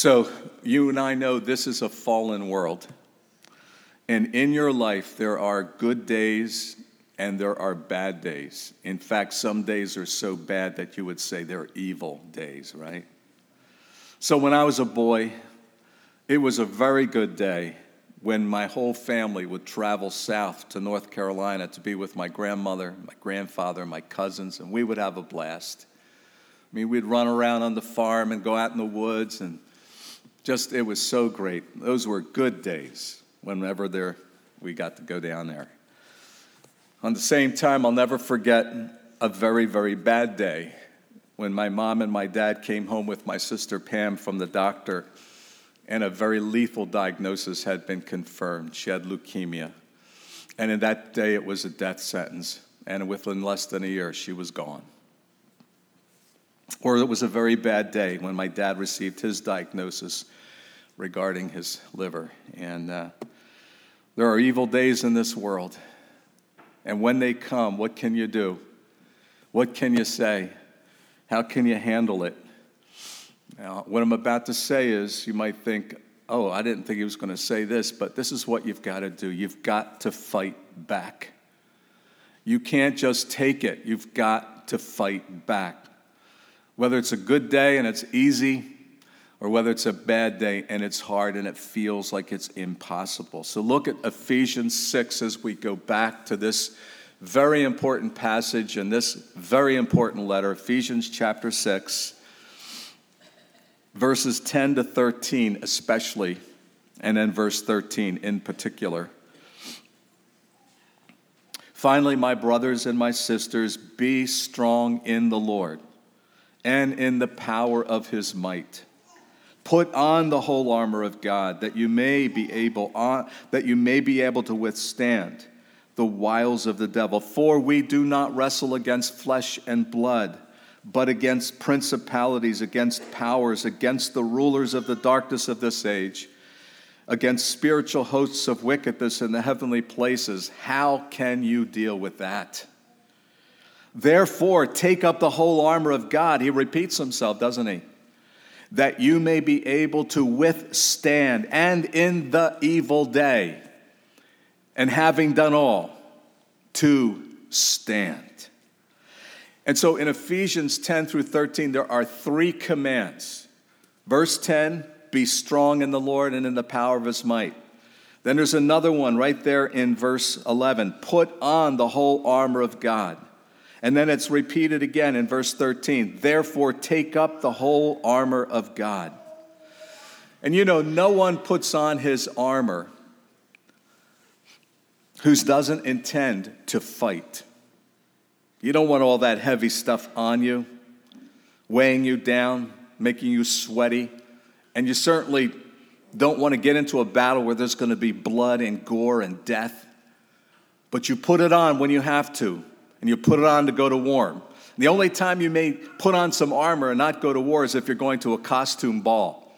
So, you and I know this is a fallen world. And in your life, there are good days and there are bad days. In fact, some days are so bad that you would say they're evil days, right? So, when I was a boy, it was a very good day when my whole family would travel south to North Carolina to be with my grandmother, my grandfather, my cousins, and we would have a blast. I mean, we'd run around on the farm and go out in the woods, and just, it was so great. Those were good days whenever there, we got to go down there. On the same time, I'll never forget a very, very bad day when my mom and my dad came home with my sister Pam from the doctor and a very lethal diagnosis had been confirmed. She had leukemia. And in that day, it was a death sentence. And within less than a year, she was gone. Or it was a very bad day when my dad received his diagnosis regarding his liver. And uh, there are evil days in this world. And when they come, what can you do? What can you say? How can you handle it? Now, what I'm about to say is you might think, oh, I didn't think he was going to say this, but this is what you've got to do. You've got to fight back. You can't just take it, you've got to fight back. Whether it's a good day and it's easy, or whether it's a bad day and it's hard and it feels like it's impossible. So look at Ephesians 6 as we go back to this very important passage and this very important letter, Ephesians chapter 6 verses 10 to 13, especially, and then verse 13 in particular. Finally, my brothers and my sisters, be strong in the Lord and in the power of his might. Put on the whole armor of God that you may be able on, that you may be able to withstand the wiles of the devil. For we do not wrestle against flesh and blood but against principalities, against powers, against the rulers of the darkness of this age, against spiritual hosts of wickedness in the heavenly places. How can you deal with that? Therefore, take up the whole armor of God. He repeats himself, doesn't he? That you may be able to withstand and in the evil day, and having done all, to stand. And so in Ephesians 10 through 13, there are three commands. Verse 10 be strong in the Lord and in the power of his might. Then there's another one right there in verse 11 put on the whole armor of God. And then it's repeated again in verse 13 therefore take up the whole armor of God. And you know, no one puts on his armor who doesn't intend to fight. You don't want all that heavy stuff on you, weighing you down, making you sweaty. And you certainly don't want to get into a battle where there's going to be blood and gore and death. But you put it on when you have to, and you put it on to go to war. The only time you may put on some armor and not go to war is if you're going to a costume ball.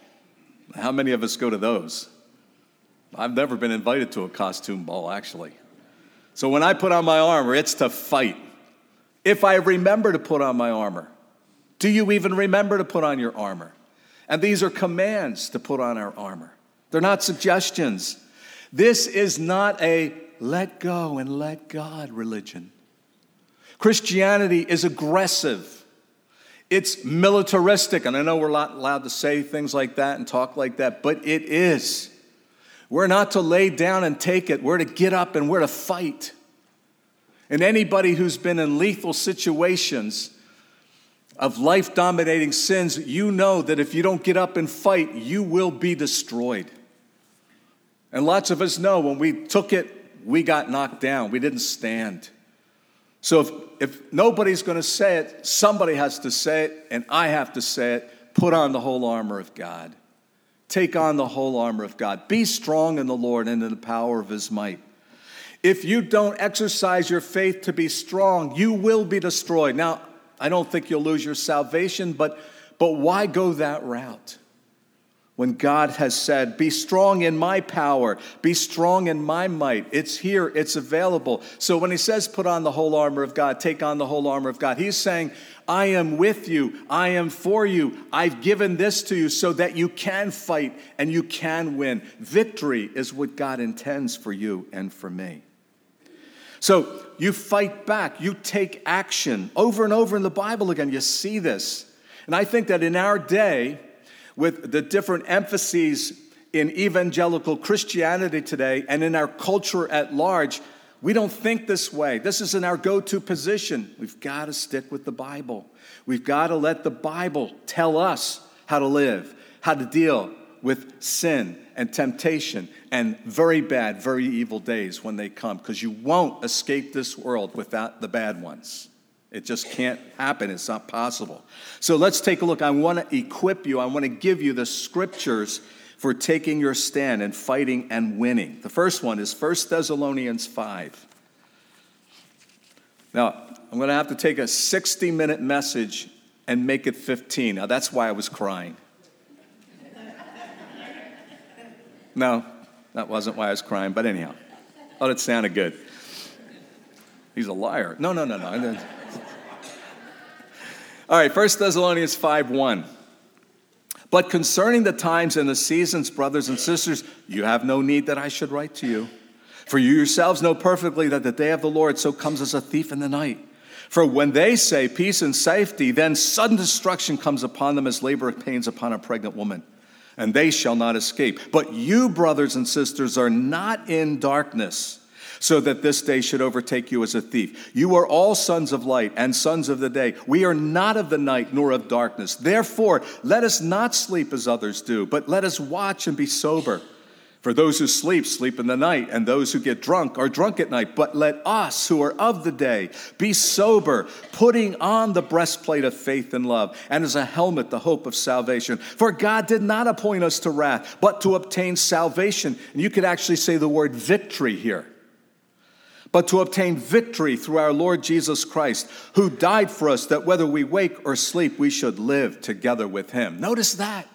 How many of us go to those? I've never been invited to a costume ball, actually. So when I put on my armor, it's to fight if I remember to put on my armor. Do you even remember to put on your armor? And these are commands to put on our armor, they're not suggestions. This is not a let go and let God religion. Christianity is aggressive. It's militaristic, and I know we're not allowed to say things like that and talk like that, but it is. We're not to lay down and take it, we're to get up and we're to fight. And anybody who's been in lethal situations of life dominating sins, you know that if you don't get up and fight, you will be destroyed. And lots of us know when we took it, we got knocked down. We didn't stand. So if, if nobody's going to say it, somebody has to say it, and I have to say it. Put on the whole armor of God. Take on the whole armor of God. Be strong in the Lord and in the power of his might. If you don't exercise your faith to be strong, you will be destroyed. Now, I don't think you'll lose your salvation, but, but why go that route? When God has said, Be strong in my power, be strong in my might. It's here, it's available. So when he says, Put on the whole armor of God, take on the whole armor of God, he's saying, I am with you, I am for you, I've given this to you so that you can fight and you can win. Victory is what God intends for you and for me. So you fight back, you take action. Over and over in the Bible again, you see this. And I think that in our day, with the different emphases in evangelical Christianity today and in our culture at large, we don't think this way. This isn't our go to position. We've got to stick with the Bible. We've got to let the Bible tell us how to live, how to deal with sin and temptation and very bad, very evil days when they come, because you won't escape this world without the bad ones. It just can't happen. It's not possible. So let's take a look. I want to equip you, I want to give you the scriptures for taking your stand and fighting and winning. The first one is 1 Thessalonians 5. Now, I'm going to have to take a 60 minute message and make it 15. Now, that's why I was crying. No, that wasn't why I was crying, but anyhow, oh, it sounded good. He's a liar. No, no, no, no. All right, 1 Thessalonians 5 1. But concerning the times and the seasons, brothers and sisters, you have no need that I should write to you. For you yourselves know perfectly that the day of the Lord so comes as a thief in the night. For when they say peace and safety, then sudden destruction comes upon them as labor pains upon a pregnant woman, and they shall not escape. But you, brothers and sisters, are not in darkness so that this day should overtake you as a thief. You are all sons of light and sons of the day. We are not of the night nor of darkness. Therefore, let us not sleep as others do, but let us watch and be sober. For those who sleep, sleep in the night, and those who get drunk are drunk at night. But let us who are of the day be sober, putting on the breastplate of faith and love, and as a helmet, the hope of salvation. For God did not appoint us to wrath, but to obtain salvation. And you could actually say the word victory here but to obtain victory through our Lord Jesus Christ, who died for us that whether we wake or sleep, we should live together with him. Notice that.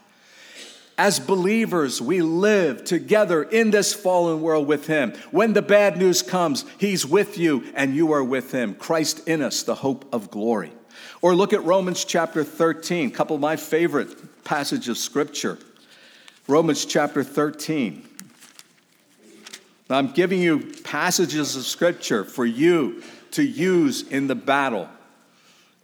As believers, we live together in this fallen world with him. When the bad news comes, he's with you and you are with him. Christ in us, the hope of glory. Or look at Romans chapter 13, a couple of my favorite passages of scripture. Romans chapter 13. I'm giving you passages of scripture for you to use in the battle,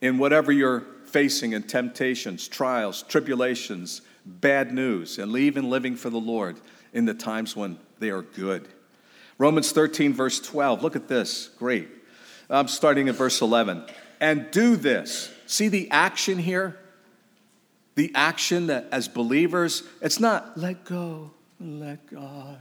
in whatever you're facing in temptations, trials, tribulations, bad news, and even living for the Lord in the times when they are good. Romans 13, verse 12. Look at this. Great. I'm starting at verse 11. And do this. See the action here? The action that as believers, it's not let go, let God.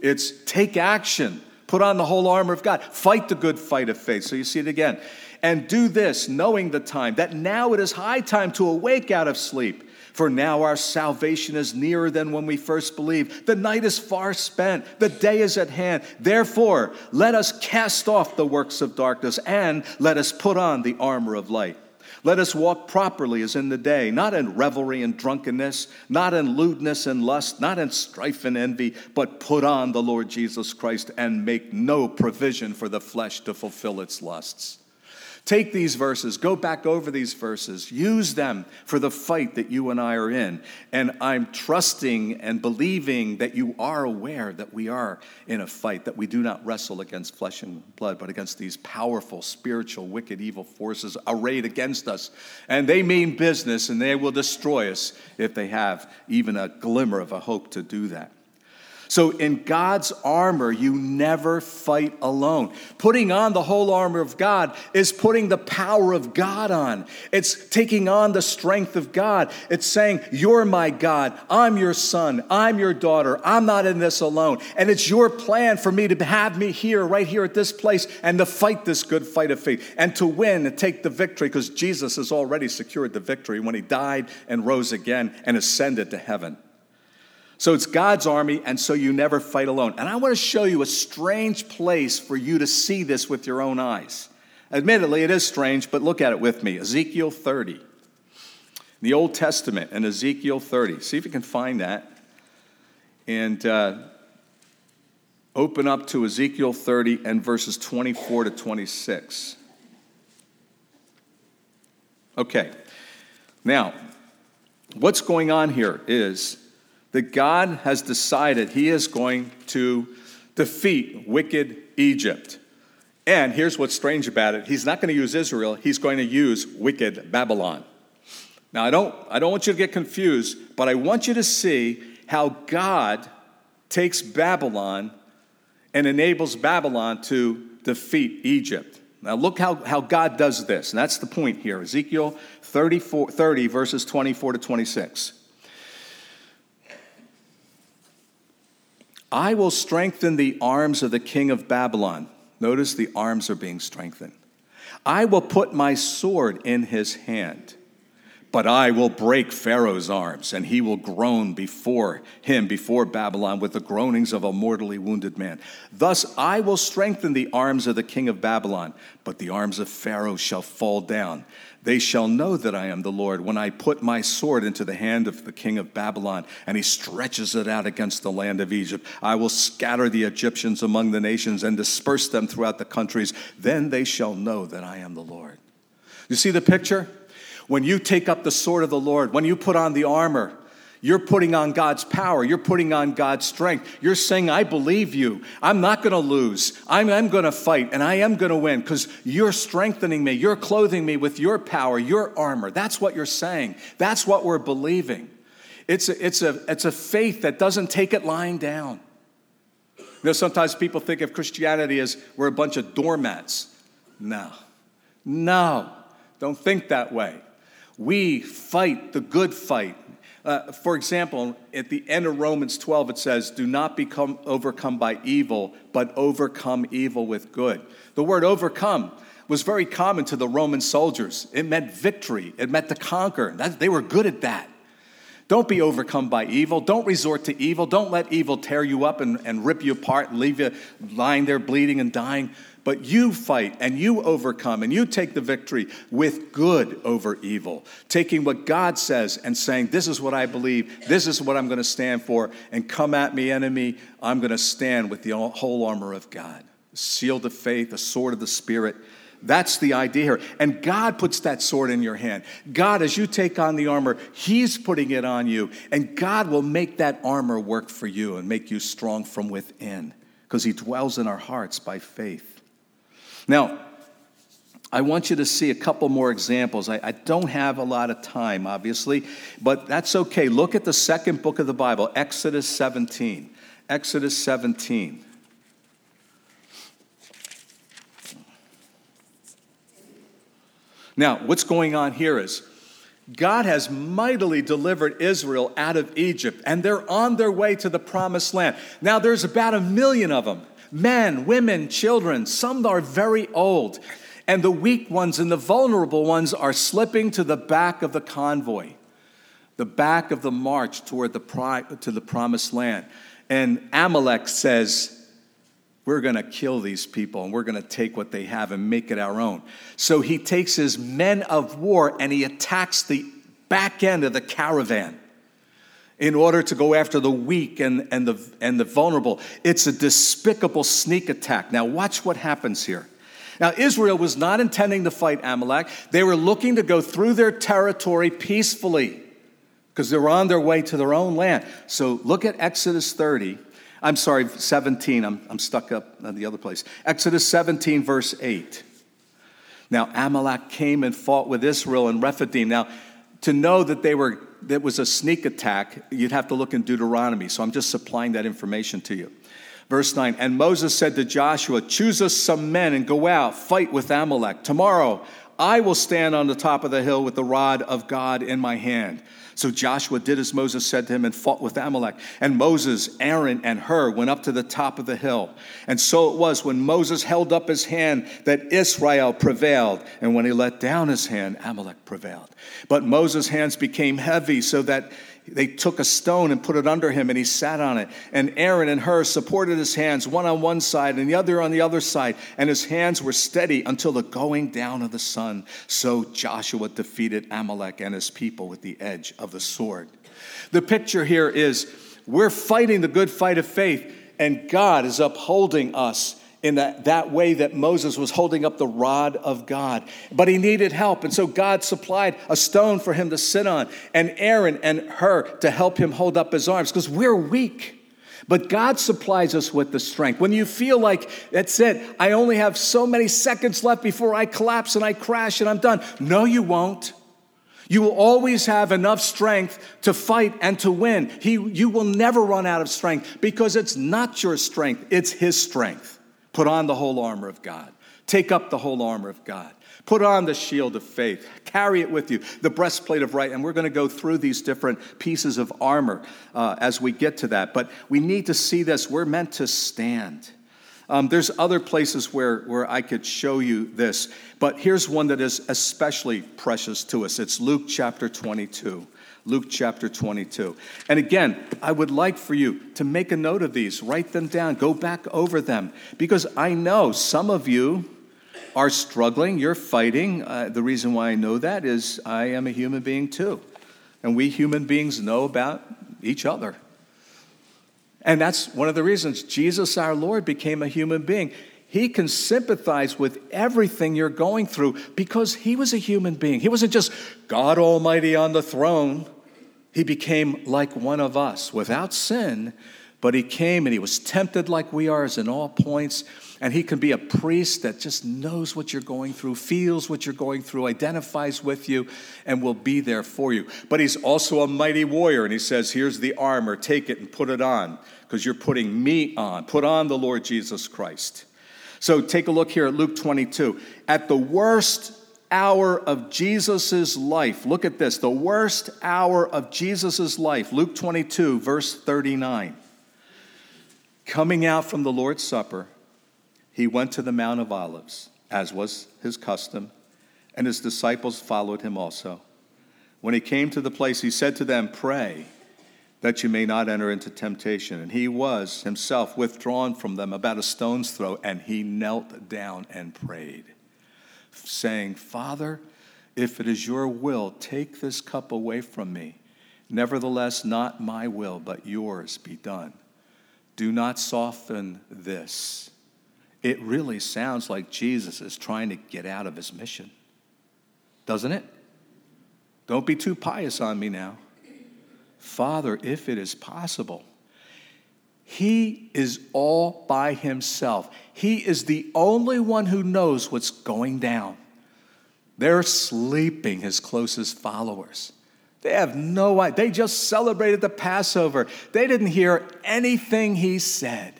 It's take action, put on the whole armor of God, fight the good fight of faith. So you see it again. And do this, knowing the time, that now it is high time to awake out of sleep. For now our salvation is nearer than when we first believed. The night is far spent, the day is at hand. Therefore, let us cast off the works of darkness and let us put on the armor of light. Let us walk properly as in the day, not in revelry and drunkenness, not in lewdness and lust, not in strife and envy, but put on the Lord Jesus Christ and make no provision for the flesh to fulfill its lusts. Take these verses, go back over these verses, use them for the fight that you and I are in. And I'm trusting and believing that you are aware that we are in a fight, that we do not wrestle against flesh and blood, but against these powerful, spiritual, wicked, evil forces arrayed against us. And they mean business and they will destroy us if they have even a glimmer of a hope to do that. So, in God's armor, you never fight alone. Putting on the whole armor of God is putting the power of God on. It's taking on the strength of God. It's saying, You're my God. I'm your son. I'm your daughter. I'm not in this alone. And it's your plan for me to have me here, right here at this place, and to fight this good fight of faith and to win and take the victory because Jesus has already secured the victory when he died and rose again and ascended to heaven. So it's God's army, and so you never fight alone. And I want to show you a strange place for you to see this with your own eyes. Admittedly, it is strange, but look at it with me Ezekiel 30. The Old Testament and Ezekiel 30. See if you can find that. And uh, open up to Ezekiel 30 and verses 24 to 26. Okay. Now, what's going on here is that God has decided he is going to defeat wicked Egypt. And here's what's strange about it He's not going to use Israel, he's going to use wicked Babylon. Now, I don't, I don't want you to get confused, but I want you to see how God takes Babylon and enables Babylon to defeat Egypt. Now, look how, how God does this, and that's the point here Ezekiel 34, 30, verses 24 to 26. I will strengthen the arms of the king of Babylon. Notice the arms are being strengthened. I will put my sword in his hand. But I will break Pharaoh's arms, and he will groan before him, before Babylon, with the groanings of a mortally wounded man. Thus I will strengthen the arms of the king of Babylon, but the arms of Pharaoh shall fall down. They shall know that I am the Lord when I put my sword into the hand of the king of Babylon, and he stretches it out against the land of Egypt. I will scatter the Egyptians among the nations and disperse them throughout the countries. Then they shall know that I am the Lord. You see the picture? When you take up the sword of the Lord, when you put on the armor, you're putting on God's power. You're putting on God's strength. You're saying, I believe you. I'm not going to lose. I'm, I'm going to fight and I am going to win because you're strengthening me. You're clothing me with your power, your armor. That's what you're saying. That's what we're believing. It's a, it's a, it's a faith that doesn't take it lying down. You know, sometimes people think of Christianity as we're a bunch of doormats. No, no, don't think that way. We fight the good fight. Uh, for example, at the end of Romans 12, it says, Do not become overcome by evil, but overcome evil with good. The word overcome was very common to the Roman soldiers. It meant victory, it meant to conquer. That, they were good at that. Don't be overcome by evil. Don't resort to evil. Don't let evil tear you up and, and rip you apart and leave you lying there bleeding and dying. But you fight and you overcome and you take the victory with good over evil, taking what God says and saying, This is what I believe, this is what I'm going to stand for, and come at me, enemy. I'm going to stand with the whole armor of God. Shield of faith, the sword of the Spirit. That's the idea here. And God puts that sword in your hand. God, as you take on the armor, He's putting it on you. And God will make that armor work for you and make you strong from within because He dwells in our hearts by faith. Now, I want you to see a couple more examples. I, I, don't have a lot of time, obviously, but that's okay. Look at the second book of the Bible, Exodus 17. Exodus 17. Now, what's going on here is God has mightily delivered Israel out of Egypt, and they're on their way to the promised land. Now, there's about a million of them men, women, children. Some are very old. And the weak ones and the vulnerable ones are slipping to the back of the convoy, the back of the march toward the, pri- to the promised land. And Amalek says, we're going to kill these people and we're going to take what they have and make it our own. So he takes his men of war and he attacks the back end of the caravan in order to go after the weak and, and, the, and the vulnerable. It's a despicable sneak attack. Now, watch what happens here. Now, Israel was not intending to fight Amalek, they were looking to go through their territory peacefully because they were on their way to their own land. So, look at Exodus 30. I'm sorry, 17. I'm, I'm stuck up the other place. Exodus 17, verse 8. Now, Amalek came and fought with Israel in Rephidim. Now, to know that they were that was a sneak attack, you'd have to look in Deuteronomy. So I'm just supplying that information to you. Verse 9 And Moses said to Joshua, Choose us some men and go out, fight with Amalek. Tomorrow I will stand on the top of the hill with the rod of God in my hand. So Joshua did as Moses said to him and fought with Amalek. And Moses, Aaron, and Hur went up to the top of the hill. And so it was when Moses held up his hand that Israel prevailed. And when he let down his hand, Amalek prevailed. But Moses' hands became heavy so that they took a stone and put it under him and he sat on it. And Aaron and Hur supported his hands, one on one side and the other on the other side. And his hands were steady until the going down of the sun. So Joshua defeated Amalek and his people with the edge of the sword. The picture here is we're fighting the good fight of faith, and God is upholding us in that, that way that Moses was holding up the rod of God. But he needed help. And so God supplied a stone for him to sit on, and Aaron and Hur to help him hold up his arms because we're weak. But God supplies us with the strength. When you feel like, that's it, I only have so many seconds left before I collapse and I crash and I'm done. No, you won't. You will always have enough strength to fight and to win. He, you will never run out of strength because it's not your strength, it's His strength. Put on the whole armor of God. Take up the whole armor of God. Put on the shield of faith. Carry it with you, the breastplate of right. And we're going to go through these different pieces of armor uh, as we get to that. But we need to see this. We're meant to stand. Um, there's other places where, where I could show you this, but here's one that is especially precious to us. It's Luke chapter 22. Luke chapter 22. And again, I would like for you to make a note of these, write them down, go back over them, because I know some of you are struggling, you're fighting. Uh, the reason why I know that is I am a human being too. And we human beings know about each other. And that's one of the reasons Jesus, our Lord, became a human being. He can sympathize with everything you're going through because he was a human being. He wasn't just God Almighty on the throne. He became like one of us without sin, but he came and he was tempted like we are as in all points. And he can be a priest that just knows what you're going through, feels what you're going through, identifies with you, and will be there for you. But he's also a mighty warrior, and he says, Here's the armor, take it and put it on, because you're putting me on. Put on the Lord Jesus Christ. So take a look here at Luke 22. At the worst hour of Jesus' life. Look at this the worst hour of Jesus' life. Luke 22, verse 39. Coming out from the Lord's Supper, he went to the Mount of Olives, as was his custom, and his disciples followed him also. When he came to the place, he said to them, Pray that you may not enter into temptation. And he was himself withdrawn from them about a stone's throw, and he knelt down and prayed saying, Father, if it is your will, take this cup away from me. Nevertheless, not my will, but yours be done. Do not soften this. It really sounds like Jesus is trying to get out of his mission, doesn't it? Don't be too pious on me now. Father, if it is possible, he is all by himself. He is the only one who knows what's going down. They're sleeping, his closest followers. They have no idea. They just celebrated the Passover. They didn't hear anything he said.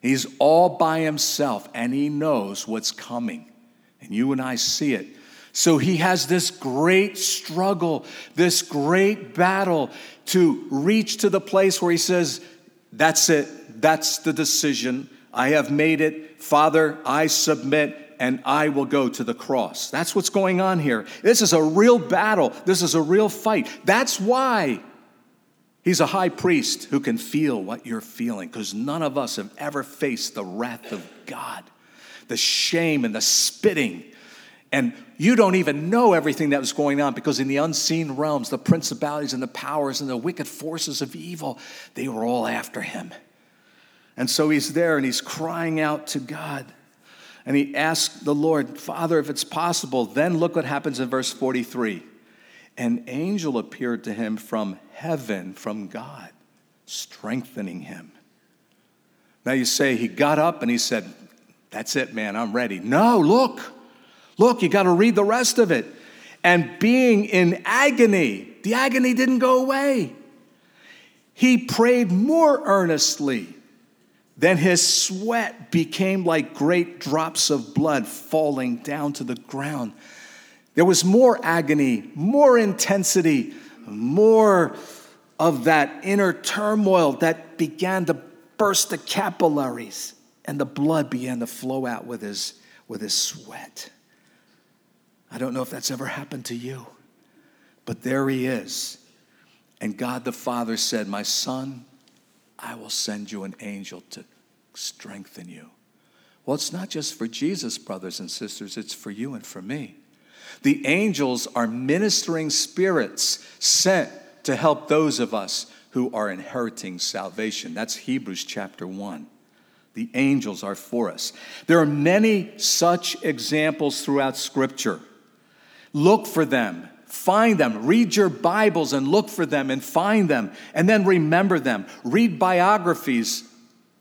He's all by himself and he knows what's coming. And you and I see it. So he has this great struggle, this great battle to reach to the place where he says, that's it. That's the decision. I have made it. Father, I submit and I will go to the cross. That's what's going on here. This is a real battle. This is a real fight. That's why he's a high priest who can feel what you're feeling, because none of us have ever faced the wrath of God, the shame and the spitting and you don't even know everything that was going on because in the unseen realms, the principalities and the powers and the wicked forces of evil, they were all after him. And so he's there and he's crying out to God. And he asks the Lord, Father, if it's possible, then look what happens in verse 43. An angel appeared to him from heaven, from God, strengthening him. Now you say he got up and he said, That's it, man, I'm ready. No, look. Look, you got to read the rest of it. And being in agony, the agony didn't go away. He prayed more earnestly. Then his sweat became like great drops of blood falling down to the ground. There was more agony, more intensity, more of that inner turmoil that began to burst the capillaries, and the blood began to flow out with his, with his sweat. I don't know if that's ever happened to you, but there he is. And God the Father said, My son, I will send you an angel to strengthen you. Well, it's not just for Jesus, brothers and sisters, it's for you and for me. The angels are ministering spirits sent to help those of us who are inheriting salvation. That's Hebrews chapter 1. The angels are for us. There are many such examples throughout Scripture. Look for them, find them, read your Bibles and look for them and find them, and then remember them. Read biographies,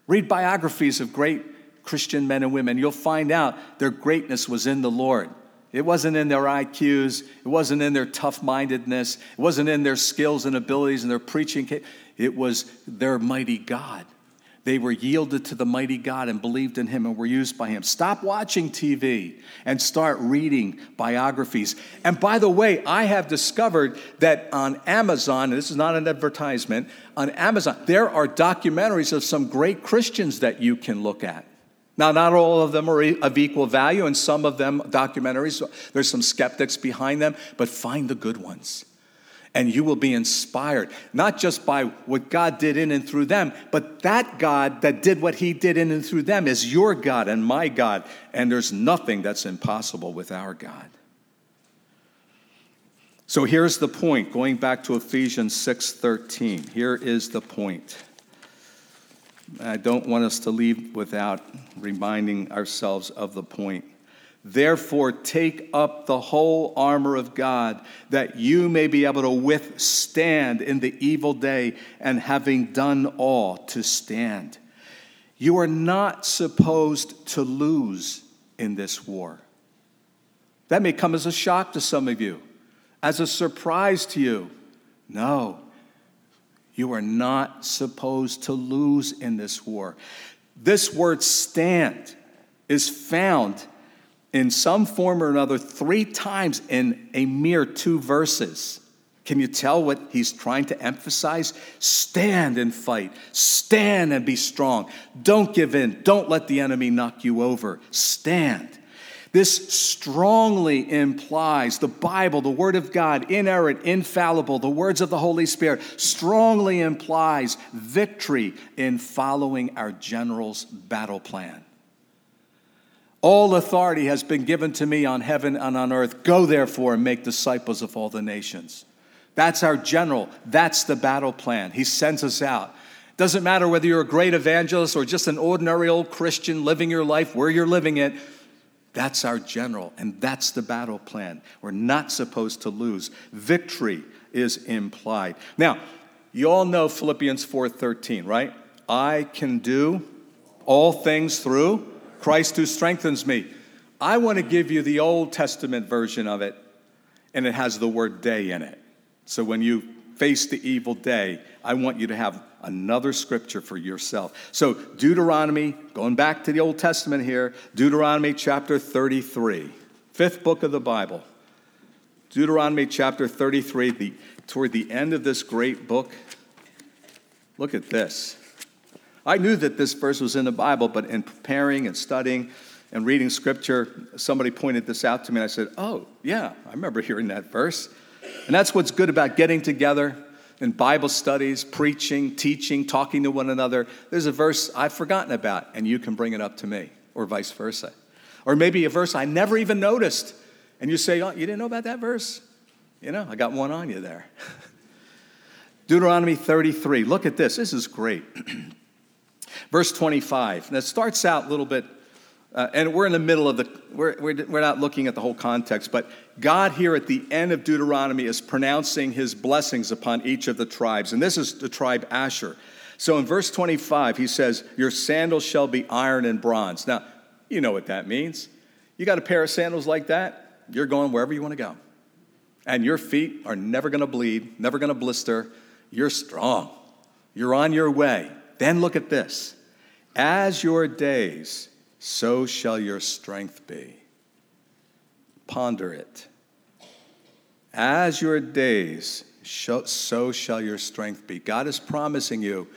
read biographies of great Christian men and women. You'll find out their greatness was in the Lord. It wasn't in their IQs, it wasn't in their tough mindedness, it wasn't in their skills and abilities and their preaching. It was their mighty God. They were yielded to the mighty God and believed in him and were used by him. Stop watching TV and start reading biographies. And by the way, I have discovered that on Amazon, this is not an advertisement, on Amazon, there are documentaries of some great Christians that you can look at. Now, not all of them are of equal value, and some of them documentaries, there's some skeptics behind them, but find the good ones and you will be inspired, not just by what God did in and through them, but that God that did what He did in and through them is your God and my God, and there's nothing that's impossible with our God. So here's the point, going back to Ephesians 6:13. Here is the point. I don't want us to leave without reminding ourselves of the point. Therefore, take up the whole armor of God, that you may be able to withstand in the evil day, and having done all, to stand. You are not supposed to lose in this war. That may come as a shock to some of you, as a surprise to you. No, you are not supposed to lose in this war. This word stand is found in some form or another three times in a mere two verses. Can you tell what he's trying to emphasize? Stand and fight. Stand and be strong. Don't give in. Don't let the enemy knock you over. Stand. This strongly implies the Bible, the Word of God, inerrant, infallible, the words of the Holy Spirit, strongly implies victory in following our general's battle plan. All authority has been given to me on heaven and on earth. Go therefore and make disciples of all the nations. That's our general. That's the battle plan. He sends us out. Doesn't matter whether you're a great evangelist or just an ordinary old Christian living your life where you're living it. That's our general, and that's the battle plan. We're not supposed to lose. Victory is implied. Now, you all know Philippians 4:13, right? I can do all things through Christ who strengthens me. I want to give you the Old Testament version of it, and it has the word day in it. So when you face the evil day, I want you to have another scripture for yourself. So, Deuteronomy, going back to the Old Testament here, Deuteronomy chapter 33, fifth book of the Bible. Deuteronomy chapter 33, the, toward the end of this great book. Look at this. I knew that this verse was in the Bible, but in preparing and studying and reading scripture, somebody pointed this out to me, and I said, Oh, yeah, I remember hearing that verse. And that's what's good about getting together in Bible studies, preaching, teaching, talking to one another. There's a verse I've forgotten about, and you can bring it up to me, or vice versa. Or maybe a verse I never even noticed, and you say, Oh, you didn't know about that verse? You know, I got one on you there. Deuteronomy 33. Look at this. This is great. Verse 25. That starts out a little bit, uh, and we're in the middle of the, we're, we're, we're not looking at the whole context, but God here at the end of Deuteronomy is pronouncing his blessings upon each of the tribes. And this is the tribe Asher. So in verse 25, he says, Your sandals shall be iron and bronze. Now, you know what that means. You got a pair of sandals like that, you're going wherever you want to go. And your feet are never going to bleed, never going to blister. You're strong. You're on your way. Then look at this. As your days, so shall your strength be. Ponder it. As your days, so shall your strength be. God is promising you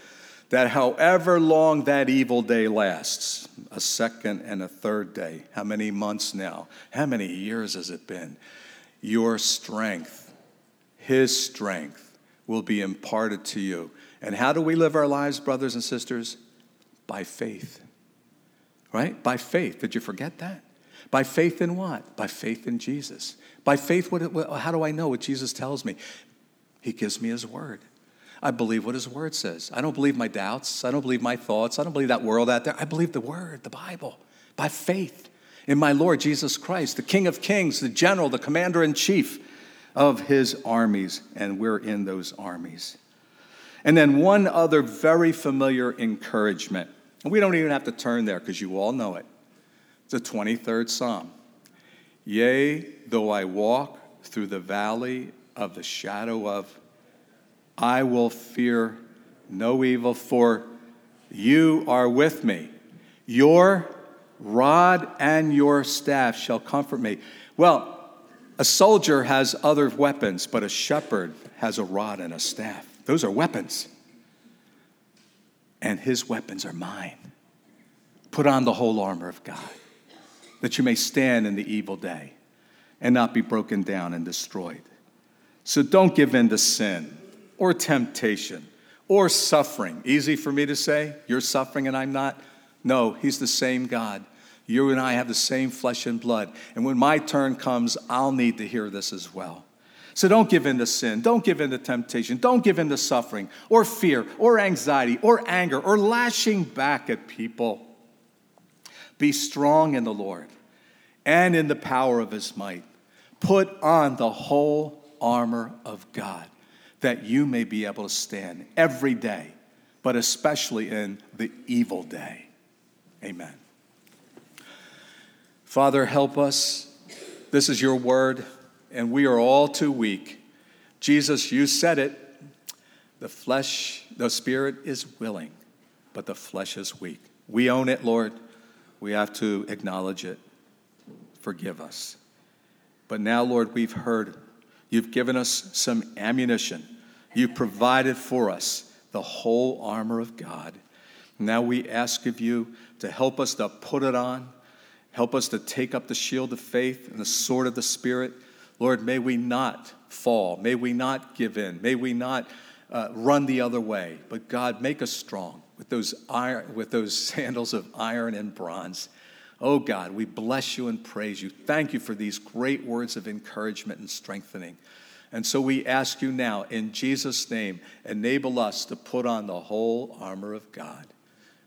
that however long that evil day lasts, a second and a third day, how many months now? How many years has it been? Your strength, His strength, will be imparted to you. And how do we live our lives, brothers and sisters? By faith. Right? By faith. Did you forget that? By faith in what? By faith in Jesus. By faith, what, how do I know what Jesus tells me? He gives me His word. I believe what His word says. I don't believe my doubts. I don't believe my thoughts. I don't believe that world out there. I believe the word, the Bible, by faith in my Lord Jesus Christ, the King of Kings, the general, the commander in chief of His armies. And we're in those armies. And then one other very familiar encouragement. And we don't even have to turn there because you all know it. It's The 23rd Psalm. Yea, though I walk through the valley of the shadow of, I will fear no evil, for you are with me. Your rod and your staff shall comfort me. Well, a soldier has other weapons, but a shepherd has a rod and a staff. Those are weapons. And his weapons are mine. Put on the whole armor of God that you may stand in the evil day and not be broken down and destroyed. So don't give in to sin or temptation or suffering. Easy for me to say, you're suffering and I'm not. No, He's the same God. You and I have the same flesh and blood. And when my turn comes, I'll need to hear this as well. So don't give in to sin. Don't give in to temptation. Don't give in to suffering or fear or anxiety or anger or lashing back at people. Be strong in the Lord and in the power of his might. Put on the whole armor of God that you may be able to stand every day, but especially in the evil day. Amen. Father, help us. This is your word, and we are all too weak. Jesus, you said it. The flesh, the spirit is willing, but the flesh is weak. We own it, Lord. We have to acknowledge it. Forgive us. But now, Lord, we've heard. You've given us some ammunition. You've provided for us the whole armor of God. Now we ask of you to help us to put it on. Help us to take up the shield of faith and the sword of the Spirit. Lord, may we not fall. May we not give in. May we not uh, run the other way. But God, make us strong with those, iron, with those sandals of iron and bronze. Oh God, we bless you and praise you. Thank you for these great words of encouragement and strengthening. And so we ask you now, in Jesus' name, enable us to put on the whole armor of God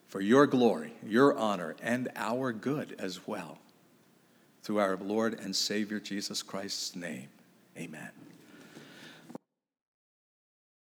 for your glory, your honor, and our good as well. Through our Lord and Savior Jesus Christ's name, amen.